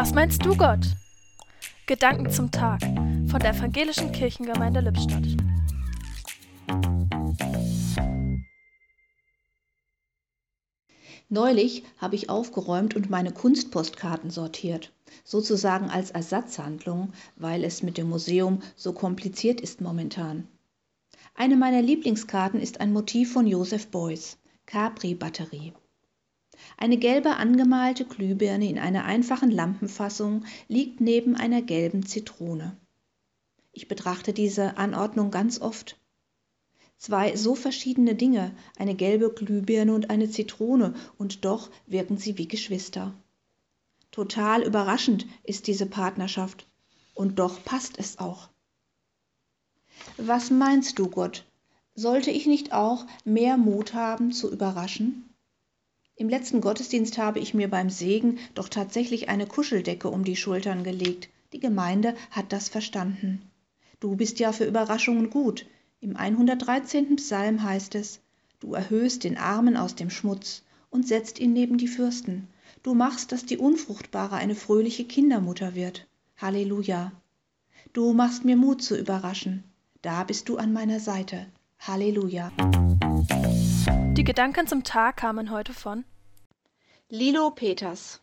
Was meinst du, Gott? Gedanken zum Tag von der Evangelischen Kirchengemeinde Lippstadt. Neulich habe ich aufgeräumt und meine Kunstpostkarten sortiert, sozusagen als Ersatzhandlung, weil es mit dem Museum so kompliziert ist momentan. Eine meiner Lieblingskarten ist ein Motiv von Joseph Beuys, Capri-Batterie. Eine gelbe angemalte Glühbirne in einer einfachen Lampenfassung liegt neben einer gelben Zitrone. Ich betrachte diese Anordnung ganz oft. Zwei so verschiedene Dinge, eine gelbe Glühbirne und eine Zitrone, und doch wirken sie wie Geschwister. Total überraschend ist diese Partnerschaft, und doch passt es auch. Was meinst du, Gott? Sollte ich nicht auch mehr Mut haben zu überraschen? Im letzten Gottesdienst habe ich mir beim Segen doch tatsächlich eine Kuscheldecke um die Schultern gelegt. Die Gemeinde hat das verstanden. Du bist ja für Überraschungen gut. Im 113. Psalm heißt es, Du erhöhst den Armen aus dem Schmutz und setzt ihn neben die Fürsten. Du machst, dass die Unfruchtbare eine fröhliche Kindermutter wird. Halleluja. Du machst mir Mut zu überraschen. Da bist du an meiner Seite. Halleluja. Die Gedanken zum Tag kamen heute von Lilo Peters